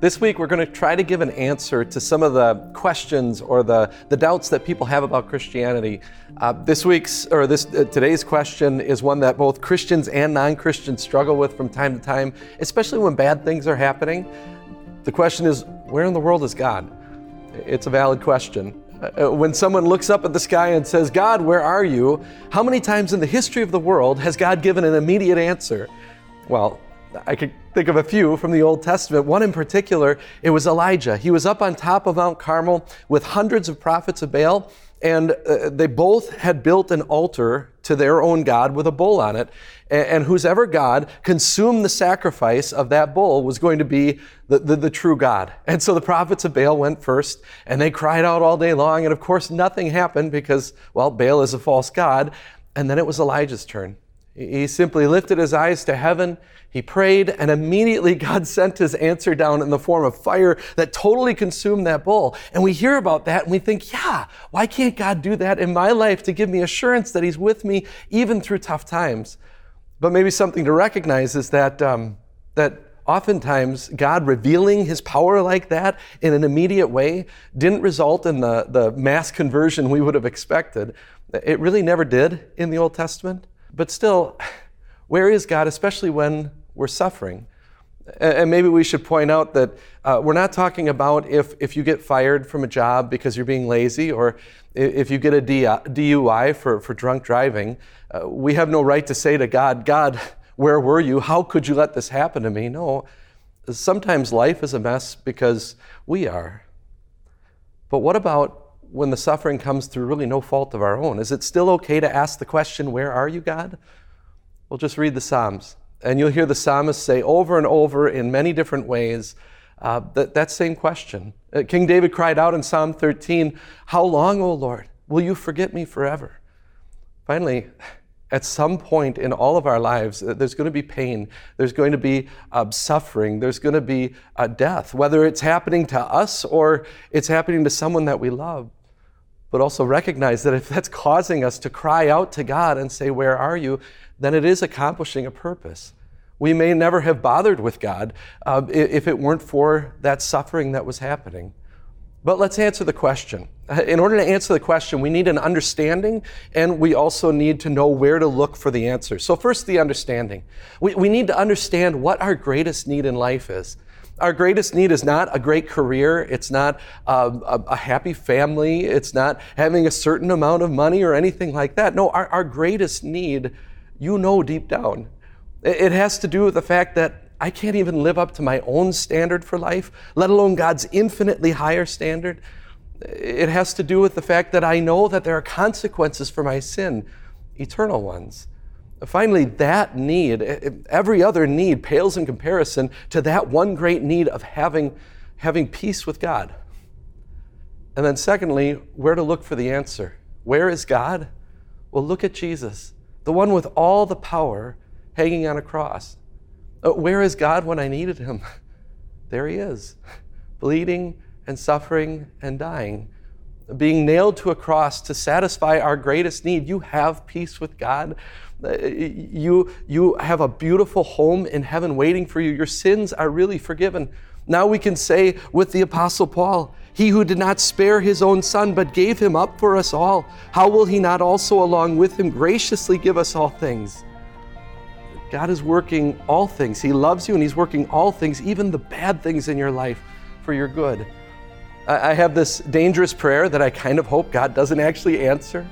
This week, we're going to try to give an answer to some of the questions or the, the doubts that people have about Christianity. Uh, this week's or this uh, today's question is one that both Christians and non-Christians struggle with from time to time, especially when bad things are happening. The question is, where in the world is God? It's a valid question. Uh, uh when someone looks up at the sky and says, God, where are you? How many times in the history of the world has God given an immediate answer? Well, I could think of a few from the Old Testament. One in particular, it was Elijah. He was up on top of Mount Carmel with hundreds of prophets of Baal, and uh, they both had built an altar to their own God with a bull on it. And, and whosever God consumed the sacrifice of that bull was going to be the, the, the true God. And so the prophets of Baal went first, and they cried out all day long. And of course, nothing happened because, well, Baal is a false God. And then it was Elijah's turn. He simply lifted his eyes to heaven. He prayed, and immediately God sent his answer down in the form of fire that totally consumed that bull. And we hear about that and we think, yeah, why can't God do that in my life to give me assurance that He's with me even through tough times? But maybe something to recognize is that, um, that oftentimes God revealing His power like that in an immediate way didn't result in the, the mass conversion we would have expected. It really never did in the Old Testament. But still, where is God, especially when we're suffering? And maybe we should point out that uh, we're not talking about if, if you get fired from a job because you're being lazy or if you get a DUI for, for drunk driving. Uh, we have no right to say to God, God, where were you? How could you let this happen to me? No. Sometimes life is a mess because we are. But what about when the suffering comes through really no fault of our own? Is it still okay to ask the question, Where are you, God? Well, just read the Psalms, and you'll hear the psalmist say over and over in many different ways uh, that, that same question. Uh, King David cried out in Psalm 13, How long, O Lord, will you forget me forever? Finally, at some point in all of our lives, uh, there's going to be pain, there's going to be uh, suffering, there's going to be uh, death, whether it's happening to us or it's happening to someone that we love but also recognize that if that's causing us to cry out to God and say, Where are you? then it is accomplishing a purpose. We may never have bothered with God uh, if it weren't for that suffering that was happening. But let's answer the question. In order to answer the question, we need an understanding and we also need to know where to look for the answer. So, first, the understanding. We, we need to understand what our greatest need in life is. Our greatest need is not a great career. It's not a, a, a, happy family. It's not having a certain amount of money or anything like that. No, our, our greatest need, you know deep down, it has to do with the fact that I can't even live up to my own standard for life, let alone God's infinitely higher standard. It has to do with the fact that I know that there are consequences for my sin, eternal ones. Finally, that need, every other need pales in comparison to that one great need of having, having peace with God. And then, secondly, where to look for the answer. Where is God? Well, look at Jesus, the one with all the power hanging on a cross. Uh, where is God when I needed him? There he is, bleeding and suffering and dying being nailed to a cross to satisfy our greatest need. You have peace with God. Uh, you, you have a beautiful home in heaven waiting for you. Your sins are really forgiven. Now we can say with the Apostle Paul, He who did not spare His own Son, but gave Him up for us all, how will He not also, along with Him, graciously give us all things? God is working all things. He loves you and He's working all things, even the bad things in your life, for your good. I have this dangerous prayer that I kind of hope God doesn't actually answer.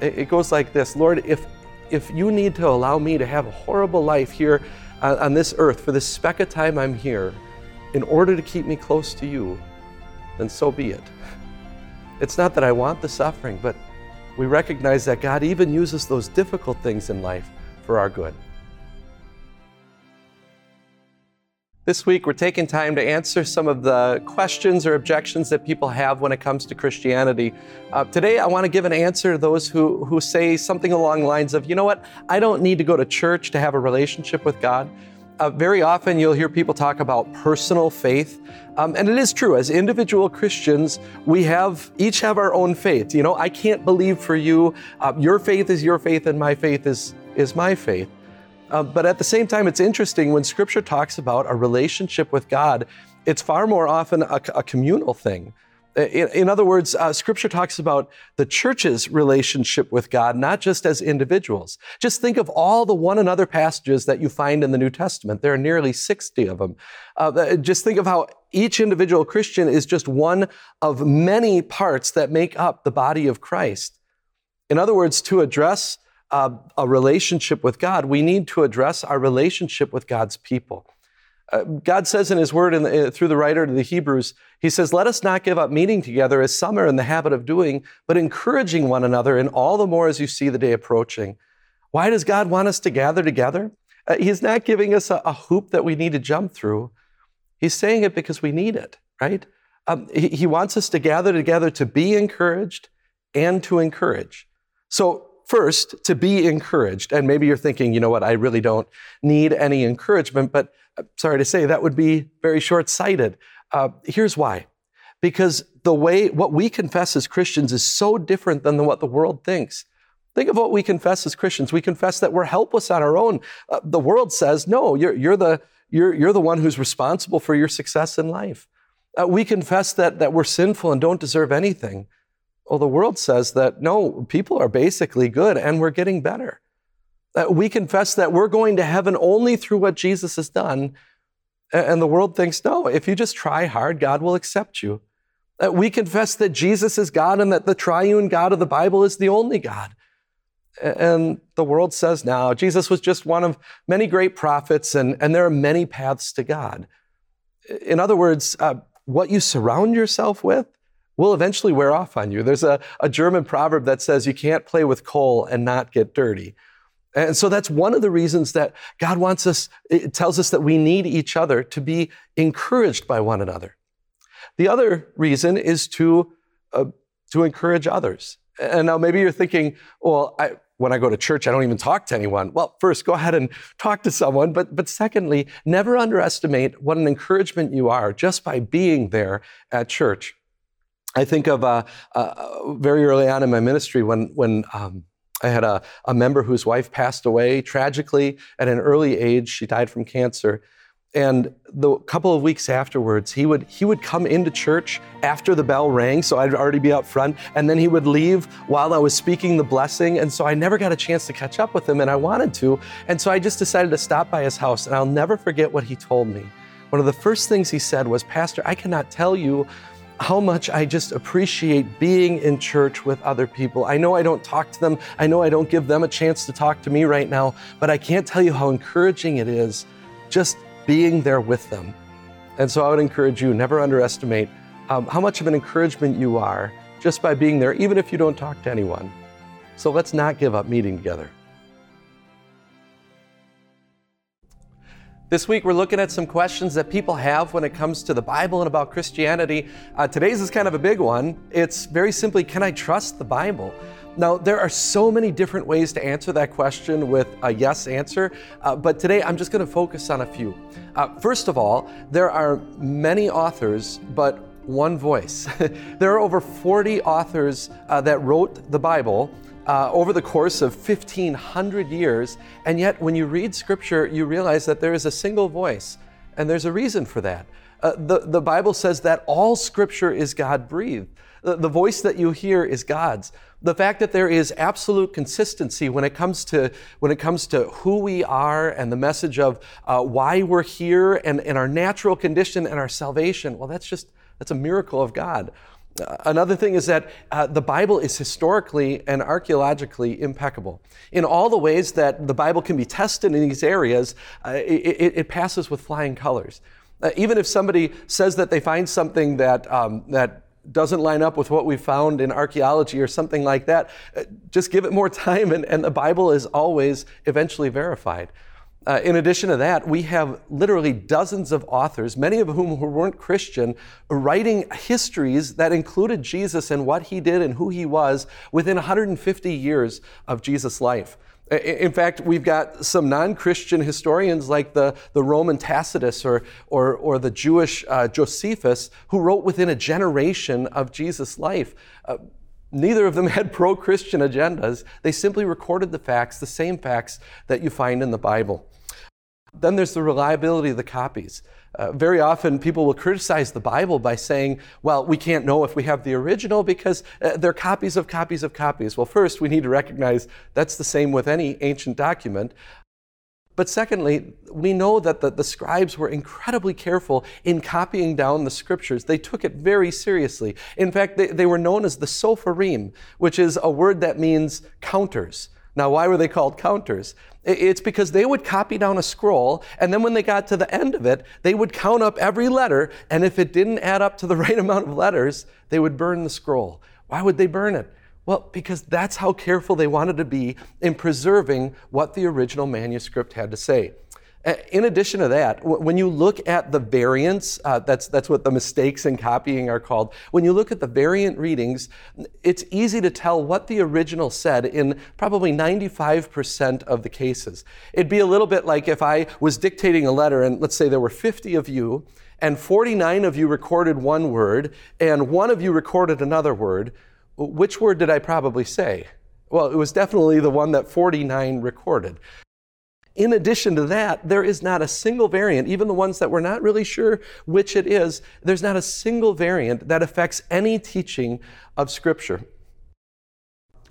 It goes like this Lord, if, if you need to allow me to have a horrible life here uh, on this earth for this speck of time I'm here in order to keep me close to you, then so be it. It's not that I want the suffering, but we recognize that God even uses those difficult things in life for our good. This week, we're taking time to answer some of the questions or objections that people have when it comes to Christianity. Uh, today, I want to give an answer to those who, who say something along the lines of, you know what, I don't need to go to church to have a relationship with God. Uh, very often, you'll hear people talk about personal faith. Um, and it is true, as individual Christians, we have each have our own faith. You know, I can't believe for you, uh, your faith is your faith, and my faith is, is my faith. Uh, but at the same time, it's interesting when Scripture talks about a relationship with God, it's far more often a, a communal thing. In, in other words, uh, Scripture talks about the church's relationship with God, not just as individuals. Just think of all the one another passages that you find in the New Testament. There are nearly 60 of them. Uh, just think of how each individual Christian is just one of many parts that make up the body of Christ. In other words, to address uh, a relationship with God, we need to address our relationship with God's people. Uh, God says in His Word the, uh, through the writer to the Hebrews, He says, Let us not give up meeting together as some are in the habit of doing, but encouraging one another, and all the more as you see the day approaching. Why does God want us to gather together? Uh, he's not giving us a, a, hoop that we need to jump through. He's saying it because we need it, right? Um, he, he wants us to gather together to be encouraged and to encourage. So, first, to be encouraged. And maybe you're thinking, you know what, I really don't need any encouragement, but sorry to say, that would be very short sighted. Uh, here's why because the way what we confess as Christians is so different than what the world thinks. Think of what we confess as Christians. We confess that we're helpless on our own. Uh, the world says, no, you're, you're, the, you're, you're the one who's responsible for your success in life. Uh, we confess that, that we're sinful and don't deserve anything. Well, the world says that no, people are basically good and we're getting better we confess that we're going to heaven only through what Jesus has done. And the world thinks, no, if you just try hard, God will accept you. We confess that Jesus is God and that the triune God of the Bible is the only God. And the world says now, Jesus was just one of many great prophets, and, and there are many paths to God. In other words, uh, what you surround yourself with will eventually wear off on you. There's a, a German proverb that says you can't play with coal and not get dirty. And so that's one of the reasons that God wants us, it tells us that we need each other to be encouraged by one another. The other reason is to, uh, to encourage others. And now maybe you're thinking, well, I, when I go to church, I don't even talk to anyone. Well, first, go ahead and talk to someone. But, but secondly, never underestimate what an encouragement you are just by being there at church. I think of uh, uh, very early on in my ministry when, when um, I had a, a member whose wife passed away tragically at an early age. She died from cancer. And the couple of weeks afterwards, he would he would come into church after the bell rang, so I'd already be up front, and then he would leave while I was speaking the blessing. And so I never got a chance to catch up with him, and I wanted to. And so I just decided to stop by his house, and I'll never forget what he told me. One of the first things he said was, Pastor, I cannot tell you how much I just appreciate being in church with other people. I know I don't talk to them, I know I don't give them a chance to talk to me right now, but I can't tell you how encouraging it is just being there with them. And so I would encourage you never underestimate um, how much of an encouragement you are just by being there, even if you don't talk to anyone. So let's not give up meeting together. This week, we're looking at some questions that people have when it comes to the Bible and about Christianity. Uh, today's is kind of a big one. It's very simply Can I trust the Bible? Now, there are so many different ways to answer that question with a yes answer, uh, but today I'm just going to focus on a few. Uh, first of all, there are many authors, but one voice. there are over 40 authors uh, that wrote the Bible uh, over the course of 1,500 years. And yet, when you read Scripture, you realize that there is a single voice, and there's a reason for that. Uh, the, the Bible says that all Scripture is God breathed. The, the voice that you hear is God's. The fact that there is absolute consistency when it comes to when it comes to who we are and the message of uh, why we're here and, and our natural condition and our salvation. Well, that's just that's a miracle of God. Another thing is that uh, the Bible is historically and archaeologically impeccable. In all the ways that the Bible can be tested in these areas, uh, it, it, passes with flying colors. Uh, even if somebody says that they find something that, um, that doesn't line up with what we found in archaeology or something like that, uh, just give it more time, and, and the Bible is always eventually verified. Uh, in addition to that, we have literally dozens of authors, many of whom who weren't Christian, writing histories that included Jesus and what he did and who he was within 150 years of Jesus' life. In fact, we've got some non Christian historians like the, the Roman Tacitus or, or, or the Jewish uh, Josephus who wrote within a generation of Jesus' life. Uh, Neither of them had pro Christian agendas. They simply recorded the facts, the same facts that you find in the Bible. Then there's the reliability of the copies. Uh, very often, people will criticize the Bible by saying, well, we can't know if we have the original because uh, they're copies of copies of copies. Well, first, we need to recognize that's the same with any ancient document. But secondly, we know that the, the, scribes were incredibly careful in copying down the scriptures. They took it very seriously. In fact, they, they were known as the Sopherim, which is a word that means counters. Now, why were they called counters? It's because they would copy down a scroll, and then when they got to the end of it, they would count up every letter, and if it didn't add up to the right amount of letters, they would burn the scroll. Why would they burn it? Well, because that's how careful they wanted to be in preserving what the original manuscript had to say. In addition to that, when you look at the variants, uh, that's, that's what the mistakes in copying are called. When you look at the variant readings, it's easy to tell what the original said in probably 95% of the cases. It'd be a little bit like if I was dictating a letter, and let's say there were 50 of you, and 49 of you recorded one word, and one of you recorded another word which word did I probably say? Well, it was definitely the one that 49 recorded. In addition to that, there is not a single variant, even the ones that we're not really sure which it is, there's not a single variant that affects any teaching of Scripture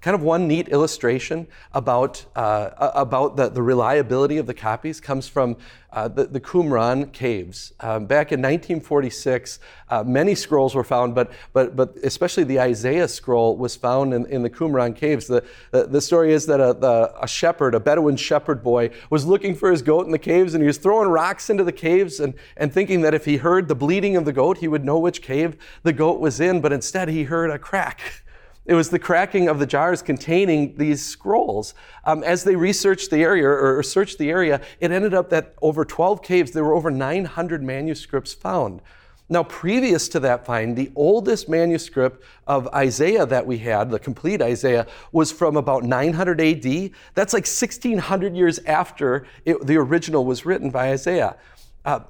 kind of one neat illustration about, uh, about the, the reliability of the copies comes from uh, the, the Qumran caves. Um, back in 1946, uh, many scrolls were found, but, but, but especially the Isaiah scroll was found in, in the Qumran caves. The, the, the story is that a, the, a shepherd, a Bedouin shepherd boy, was looking for his goat in the caves and he was throwing rocks into the caves and, and thinking that if he heard the bleating of the goat, he would know which cave the goat was in, but instead he heard a crack. It was the cracking of the jars containing these scrolls. Um, as they researched the area or, searched the area, it ended up that over 12 caves, there were over 900 manuscripts found. Now, previous to that find, the oldest manuscript of Isaiah that we had, the complete Isaiah, was from about 900 AD. That's like 1600 years after it, the original was written by Isaiah. Uh,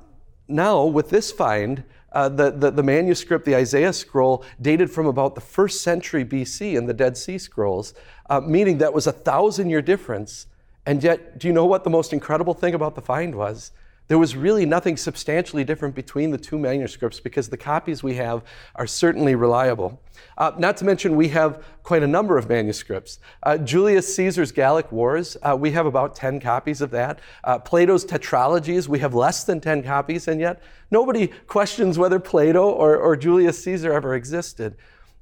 now, with this find, uh, the, the, the, manuscript, the Isaiah scroll, dated from about the first century BC in the Dead Sea Scrolls, uh, meaning that was a thousand year difference. And yet, do you know what the most incredible thing about the find was? There was really nothing substantially different between the two manuscripts because the copies we have are certainly reliable. Uh, not to mention, we have quite a number of manuscripts. Uh, Julius Caesar's Gallic Wars, uh, we have about 10 copies of that. Uh, Plato's Tetralogies, we have less than 10 copies, and yet nobody questions whether Plato or, or Julius Caesar ever existed.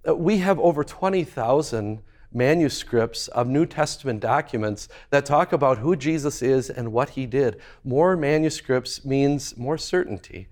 Uh, we have over 20,000 manuscripts of New Testament documents that talk about who Jesus is and what he did. More manuscripts means more certainty.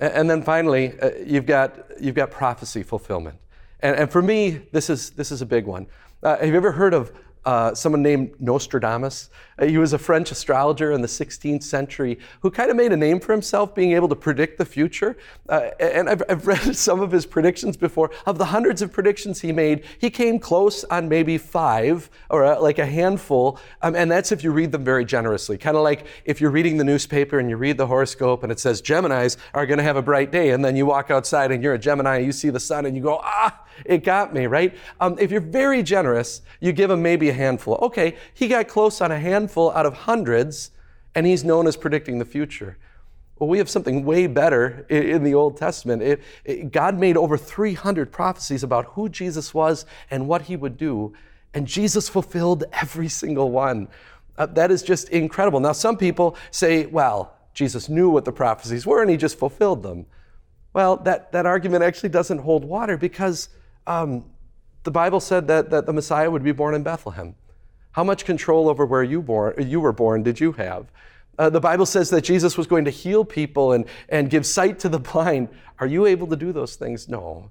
And then finally, uh, you've, got, you've got prophecy fulfillment. And, and for me, this is, this is a big one. Uh, have you ever heard of uh, someone named Nostradamus. Uh, he was a French astrologer in the 16th century who kind of made a name for himself being able to predict the future. Uh, and I've, I've, read some of his predictions before. Of the hundreds of predictions he made, he came close on maybe five or uh, like a handful. Um, and that's if you read them very generously. Kind of like if you're reading the newspaper and you read the horoscope and it says Geminis are going to have a bright day. And then you walk outside and you're a Gemini you see the sun and you go, ah, it got me, right? Um, if you're very generous, you give him maybe a handful. Okay, he got close on a handful out of hundreds, and he's known as predicting the future. Well, we have something way better in, the Old Testament. It, it, God made over 300 prophecies about who Jesus was and what he would do, and Jesus fulfilled every single one. Uh, that is just incredible. Now, some people say, well, Jesus knew what the prophecies were and he just fulfilled them. Well, that, that argument actually doesn't hold water because um, the Bible said that, that the Messiah would be born in Bethlehem. How much control over where you, born, you were born did you have? Uh, the Bible says that Jesus was going to heal people and, and give sight to the blind. Are you able to do those things? No.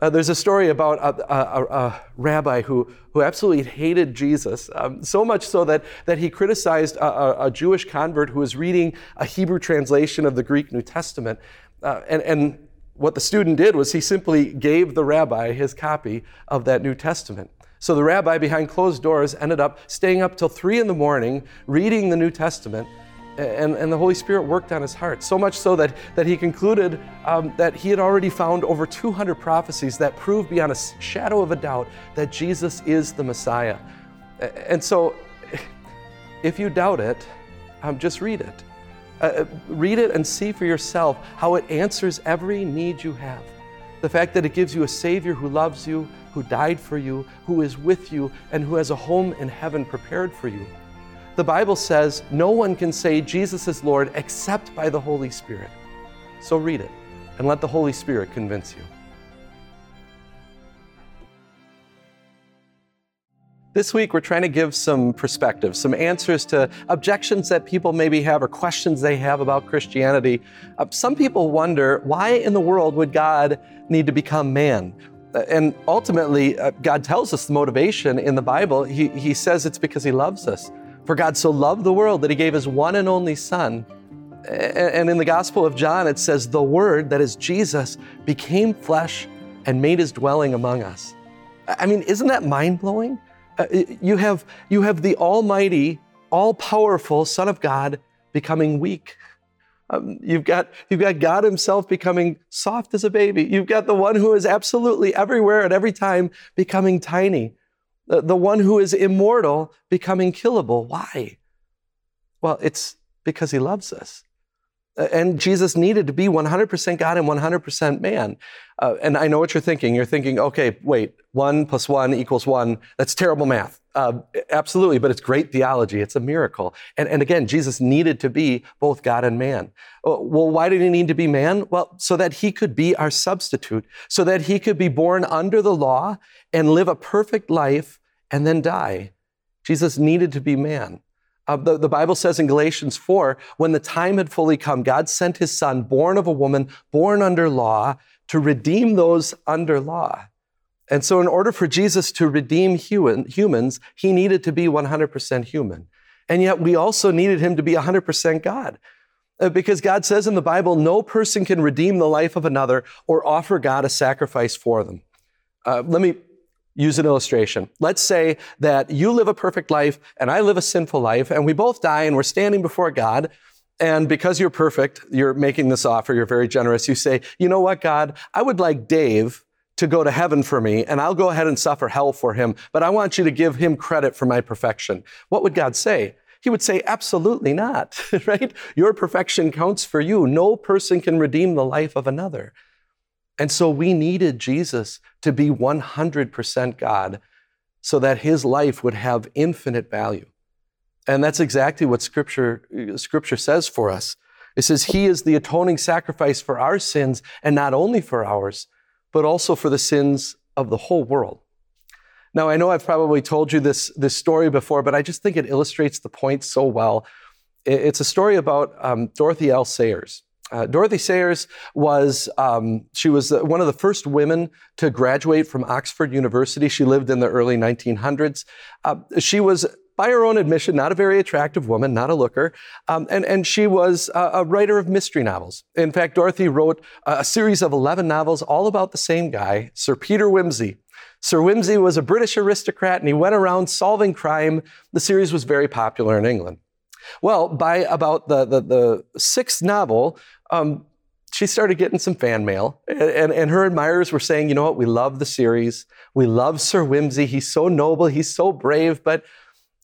Uh, there's a story about a, a, a, rabbi who, who absolutely hated Jesus, um, so much so that, that he criticized a, a, Jewish convert who was reading a Hebrew translation of the Greek New Testament. Uh, and, and what the student did was he simply gave the rabbi his copy of that New Testament. So the rabbi behind closed doors ended up staying up till three in the morning reading the New Testament. And, and the Holy Spirit worked on his heart, so much so that, that he concluded um, that he had already found over 200 prophecies that prove beyond a shadow of a doubt that Jesus is the Messiah. And so, if you doubt it, um, just read it. Uh, uh, read it and see for yourself how it answers every need you have. The fact that it gives you a Savior who loves you, who died for you, who is with you, and who has a home in heaven prepared for you. The Bible says no one can say Jesus is Lord except by the Holy Spirit. So read it and let the Holy Spirit convince you. This week, we're trying to give some perspective, some answers to objections that people maybe have or questions they have about Christianity. Uh, some people wonder why in the world would God need to become man? Uh, and ultimately, uh, God tells us the motivation in the Bible. He, he says it's because He loves us. For God so loved the world that He gave His one and only Son. And in the Gospel of John, it says, The Word, that is Jesus, became flesh and made His dwelling among us. I mean, isn't that mind blowing? Uh, you, have, you have the almighty, all powerful Son of God becoming weak. Um, you've, got, you've got God Himself becoming soft as a baby. You've got the one who is absolutely everywhere at every time becoming tiny. The, the one who is immortal becoming killable. Why? Well, it's because He loves us. And Jesus needed to be 100% God and 100% man. Uh, and I know what you're thinking. You're thinking, okay, wait, one plus one equals one. That's terrible math. Uh, absolutely, but it's great theology. It's a miracle. And, and again, Jesus needed to be both God and man. Uh, well, why did he need to be man? Well, so that he could be our substitute, so that he could be born under the law and live a perfect life and then die. Jesus needed to be man. Uh, the, the Bible says in Galatians 4 when the time had fully come, God sent his son, born of a woman, born under law, to redeem those under law. And so, in order for Jesus to redeem human, humans, he needed to be 100% human. And yet, we also needed him to be 100% God. Uh, because God says in the Bible, no person can redeem the life of another or offer God a sacrifice for them. Uh, let me use an illustration. Let's say that you live a perfect life and I live a sinful life, and we both die and we're standing before God. And because you're perfect, you're making this offer, you're very generous. You say, you know what, God, I would like Dave to go to heaven for me, and I'll go ahead and suffer hell for him, but I want you to give him credit for my perfection. What would God say? He would say, absolutely not, right? Your perfection counts for you. No person can redeem the life of another. And so we needed Jesus to be 100% God so that his life would have infinite value. And that's exactly what scripture, scripture says for us. It says, He is the atoning sacrifice for our sins, and not only for ours, but also for the sins of the whole world. Now, I know I've probably told you this, this story before, but I just think it illustrates the point so well. It's a story about um, Dorothy L. Sayers. Uh, Dorothy Sayers was um, she was one of the first women to graduate from Oxford University. She lived in the early 1900s. Uh, she was by her own admission, not a very attractive woman, not a looker, um, and, and she was a, a, writer of mystery novels. In fact, Dorothy wrote a series of 11 novels all about the same guy, Sir Peter Wimsey. Sir Wimsey was a British aristocrat and he went around solving crime. The series was very popular in England. Well, by about the, the, the sixth novel, um, she started getting some fan mail, and, and, and, her admirers were saying, you know what, we love the series. We love Sir Wimsey. He's so noble. He's so brave. But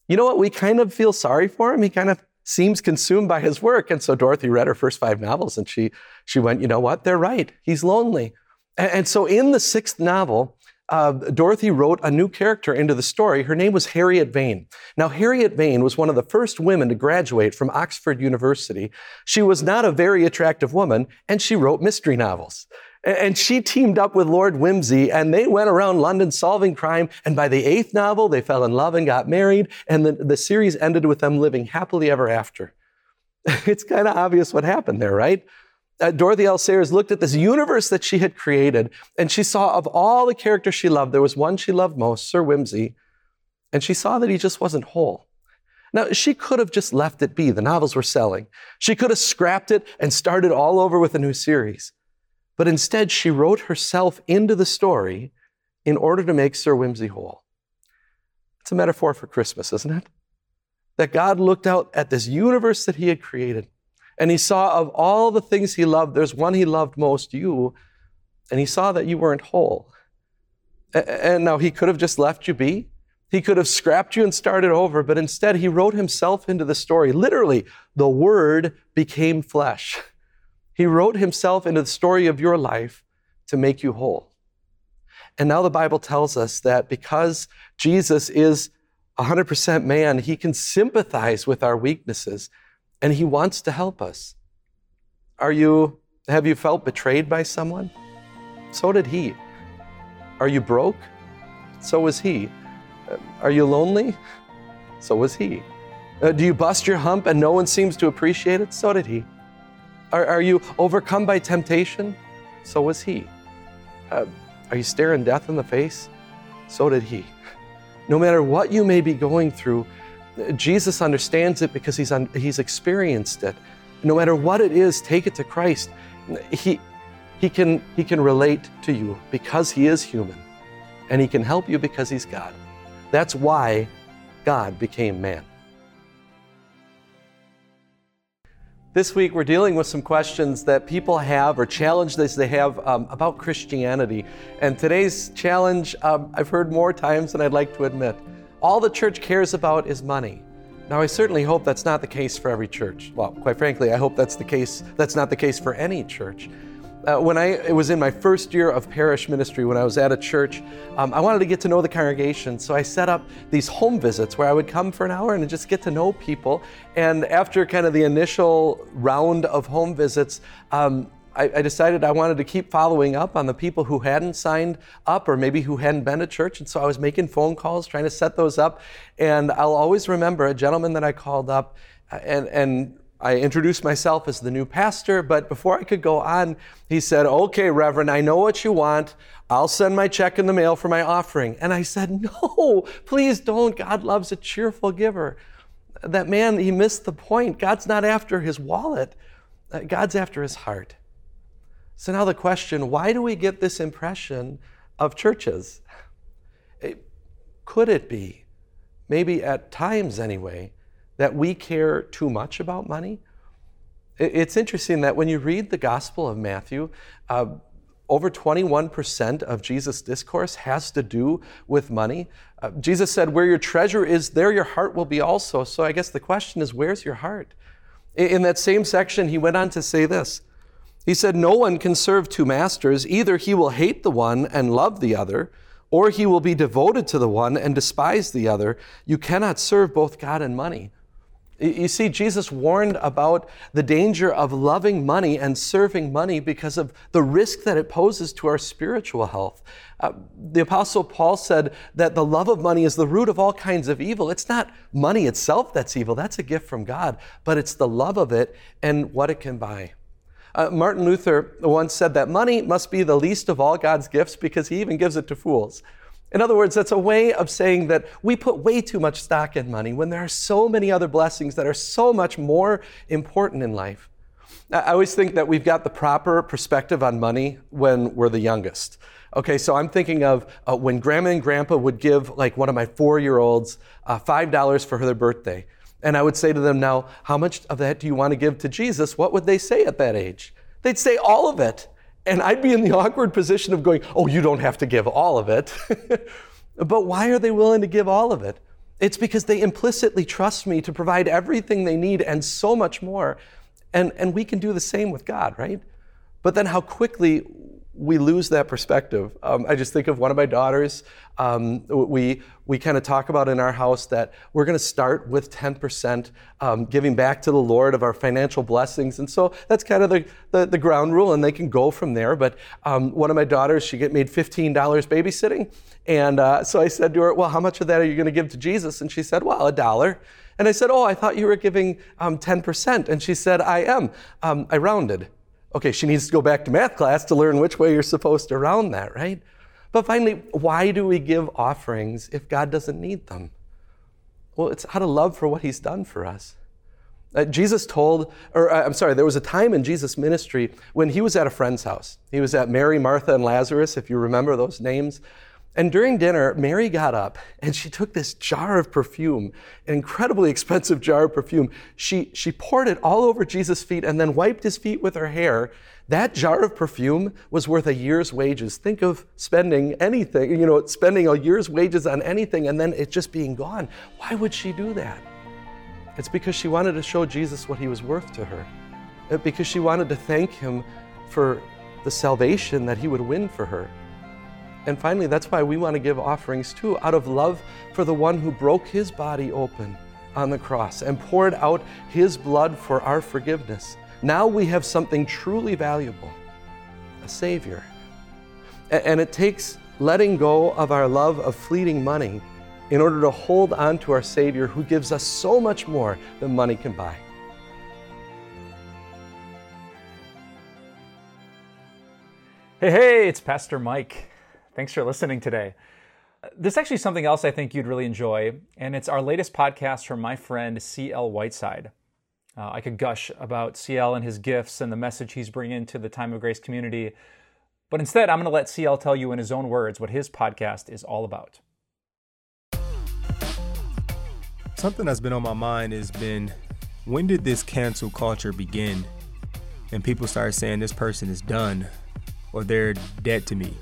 you know what? We kind of feel sorry for him. He kind of seems consumed by his work. And so Dorothy read her first five novels and she, she went, you know what? They're right. He's lonely. And, and so in the sixth novel, uh, Dorothy wrote a new character into the story. Her name was Harriet Vane. Now, Harriet Vane was one of the first women to graduate from Oxford University. She was not a very attractive woman, and she wrote mystery novels. And she teamed up with Lord Wimsey, and they went around London solving crime. And by the eighth novel, they fell in love and got married. And the, the series ended with them living happily ever after. it's kind of obvious what happened there, right? Uh, Dorothy L. Sayers looked at this universe that she had created, and she saw of all the characters she loved, there was one she loved most, Sir Wimsey, and she saw that he just wasn't whole. Now, she could have just left it be. The novels were selling. She could have scrapped it and started all over with a new series. But instead, she wrote herself into the story in order to make Sir Wimsey whole. It's a metaphor for Christmas, isn't it? that God looked out at this universe that He had created, and He saw of all the things He loved, there's one He loved most, you, and He saw that you weren't whole. And now He could have just left you be. He could have scrapped you and started over, but instead He wrote Himself into the story. Literally, the Word became flesh. He wrote Himself into the story of your life to make you whole. And now the Bible tells us that because Jesus is 100% man, he can sympathize with our weaknesses and he wants to help us. Are you have you felt betrayed by someone? So did he. Are you broke? So was he. Are you lonely? So was he. Uh, do you bust your hump and no one seems to appreciate it? So did he. Are, are you overcome by temptation? So was he. Uh, are you staring death in the face? So did he. No matter what you may be going through, Jesus understands it because he's, un- he's experienced it. No matter what it is, take it to Christ. He, he, can, he can relate to you because he is human, and he can help you because he's God. That's why God became man. This week, we're dealing with some questions that people have or challenges they have um, about Christianity. And today's challenge, um, I've heard more times than I'd like to admit. All the church cares about is money. Now, I certainly hope that's not the case for every church. Well, quite frankly, I hope that's the case. That's not the case for any church uh, when I it was in my first year of parish ministry, when I was at a church, um, I wanted to get to know the congregation. So I set up these home visits where I would come for an hour and just get to know people. And after kind of the initial round of home visits, um, I, I, decided I wanted to keep following up on the people who hadn't signed up or maybe who hadn't been to church. And so I was making phone calls, trying to set those up. And I'll always remember a gentleman that I called up uh, and, and I introduced myself as the new pastor, but before I could go on, he said, Okay, Reverend, I know what you want. I'll send my check in the mail for my offering. And I said, No, please don't. God loves a cheerful giver. That man, he missed the point. God's not after his wallet, uh, God's after his heart. So now the question why do we get this impression of churches? Could it be, maybe at times anyway, that we care too much about money. It's interesting that when you read the Gospel of Matthew, uh, over 21% of Jesus' discourse has to do with money. Uh, Jesus said, Where your treasure is, there your heart will be also. So I guess the question is, where's your heart? In that same section, he went on to say this. He said, No one can serve two masters. Either he will hate the one and love the other, or he will be devoted to the one and despise the other. You cannot serve both God and money. You see, Jesus warned about the danger of loving money and serving money because of the risk that it poses to our spiritual health. Uh, the Apostle Paul said that the love of money is the root of all kinds of evil. It's not money itself that's evil, that's a gift from God, but it's the love of it and what it can buy. Uh, Martin Luther once said that money must be the least of all God's gifts because he even gives it to fools. In other words, that's a way of saying that we put way too much stock in money when there are so many other blessings that are so much more important in life. I always think that we've got the proper perspective on money when we're the youngest. Okay, so I'm thinking of uh, when grandma and grandpa would give like one of my four year olds uh, $5 for her birthday. And I would say to them, now, how much of that do you want to give to Jesus? What would they say at that age? They'd say all of it. And I'd be in the awkward position of going, oh, you don't have to give all of it. but why are they willing to give all of it? It's because they implicitly trust me to provide everything they need and so much more. And, and we can do the same with God, right? But then how quickly we lose that perspective. Um, I just think of one of my daughters. Um, we we kind of talk about in our house that we're going to start with 10% um, giving back to the Lord of our financial blessings, and so that's kind of the, the, the ground rule, and they can go from there. But um, one of my daughters, she get made $15 babysitting, and uh, so I said to her, "Well, how much of that are you going to give to Jesus?" And she said, "Well, a dollar." And I said, "Oh, I thought you were giving 10%," um, and she said, "I am." Um, I rounded. Okay, she needs to go back to math class to learn which way you're supposed to round that, right? But finally, why do we give offerings if God doesn't need them? Well, it's out of love for what He's done for us. Uh, Jesus told, or uh, I'm sorry, there was a time in Jesus' ministry when he was at a friend's house. He was at Mary, Martha, and Lazarus, if you remember those names. And during dinner, Mary got up and she took this jar of perfume, an incredibly expensive jar of perfume. She, she poured it all over Jesus' feet and then wiped his feet with her hair. That jar of perfume was worth a year's wages. Think of spending anything, you know, spending a year's wages on anything and then it just being gone. Why would she do that? It's because she wanted to show Jesus what he was worth to her, because she wanted to thank him for the salvation that he would win for her. And finally, that's why we want to give offerings too, out of love for the one who broke his body open on the cross and poured out his blood for our forgiveness. Now we have something truly valuable a Savior. And it takes letting go of our love of fleeting money in order to hold on to our Savior who gives us so much more than money can buy. Hey, hey, it's Pastor Mike. Thanks for listening today. This is actually something else I think you'd really enjoy, and it's our latest podcast from my friend C.L. Whiteside. Uh, I could gush about CL and his gifts and the message he's bringing to the Time of Grace community, but instead, I'm going to let CL tell you in his own words what his podcast is all about. Something that's been on my mind has been when did this cancel culture begin? And people start saying this person is done or they're dead to me.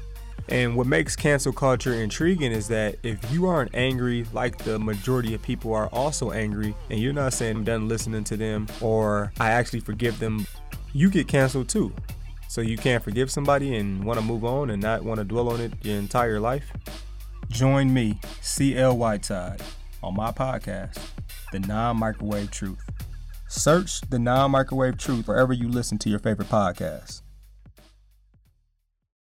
And what makes cancel culture intriguing is that if you aren't angry like the majority of people are also angry, and you're not saying I'm done listening to them or I actually forgive them, you get canceled too. So you can't forgive somebody and want to move on and not want to dwell on it your entire life? Join me, CL Whiteside, on my podcast, The Non Microwave Truth. Search The Non Microwave Truth wherever you listen to your favorite podcasts.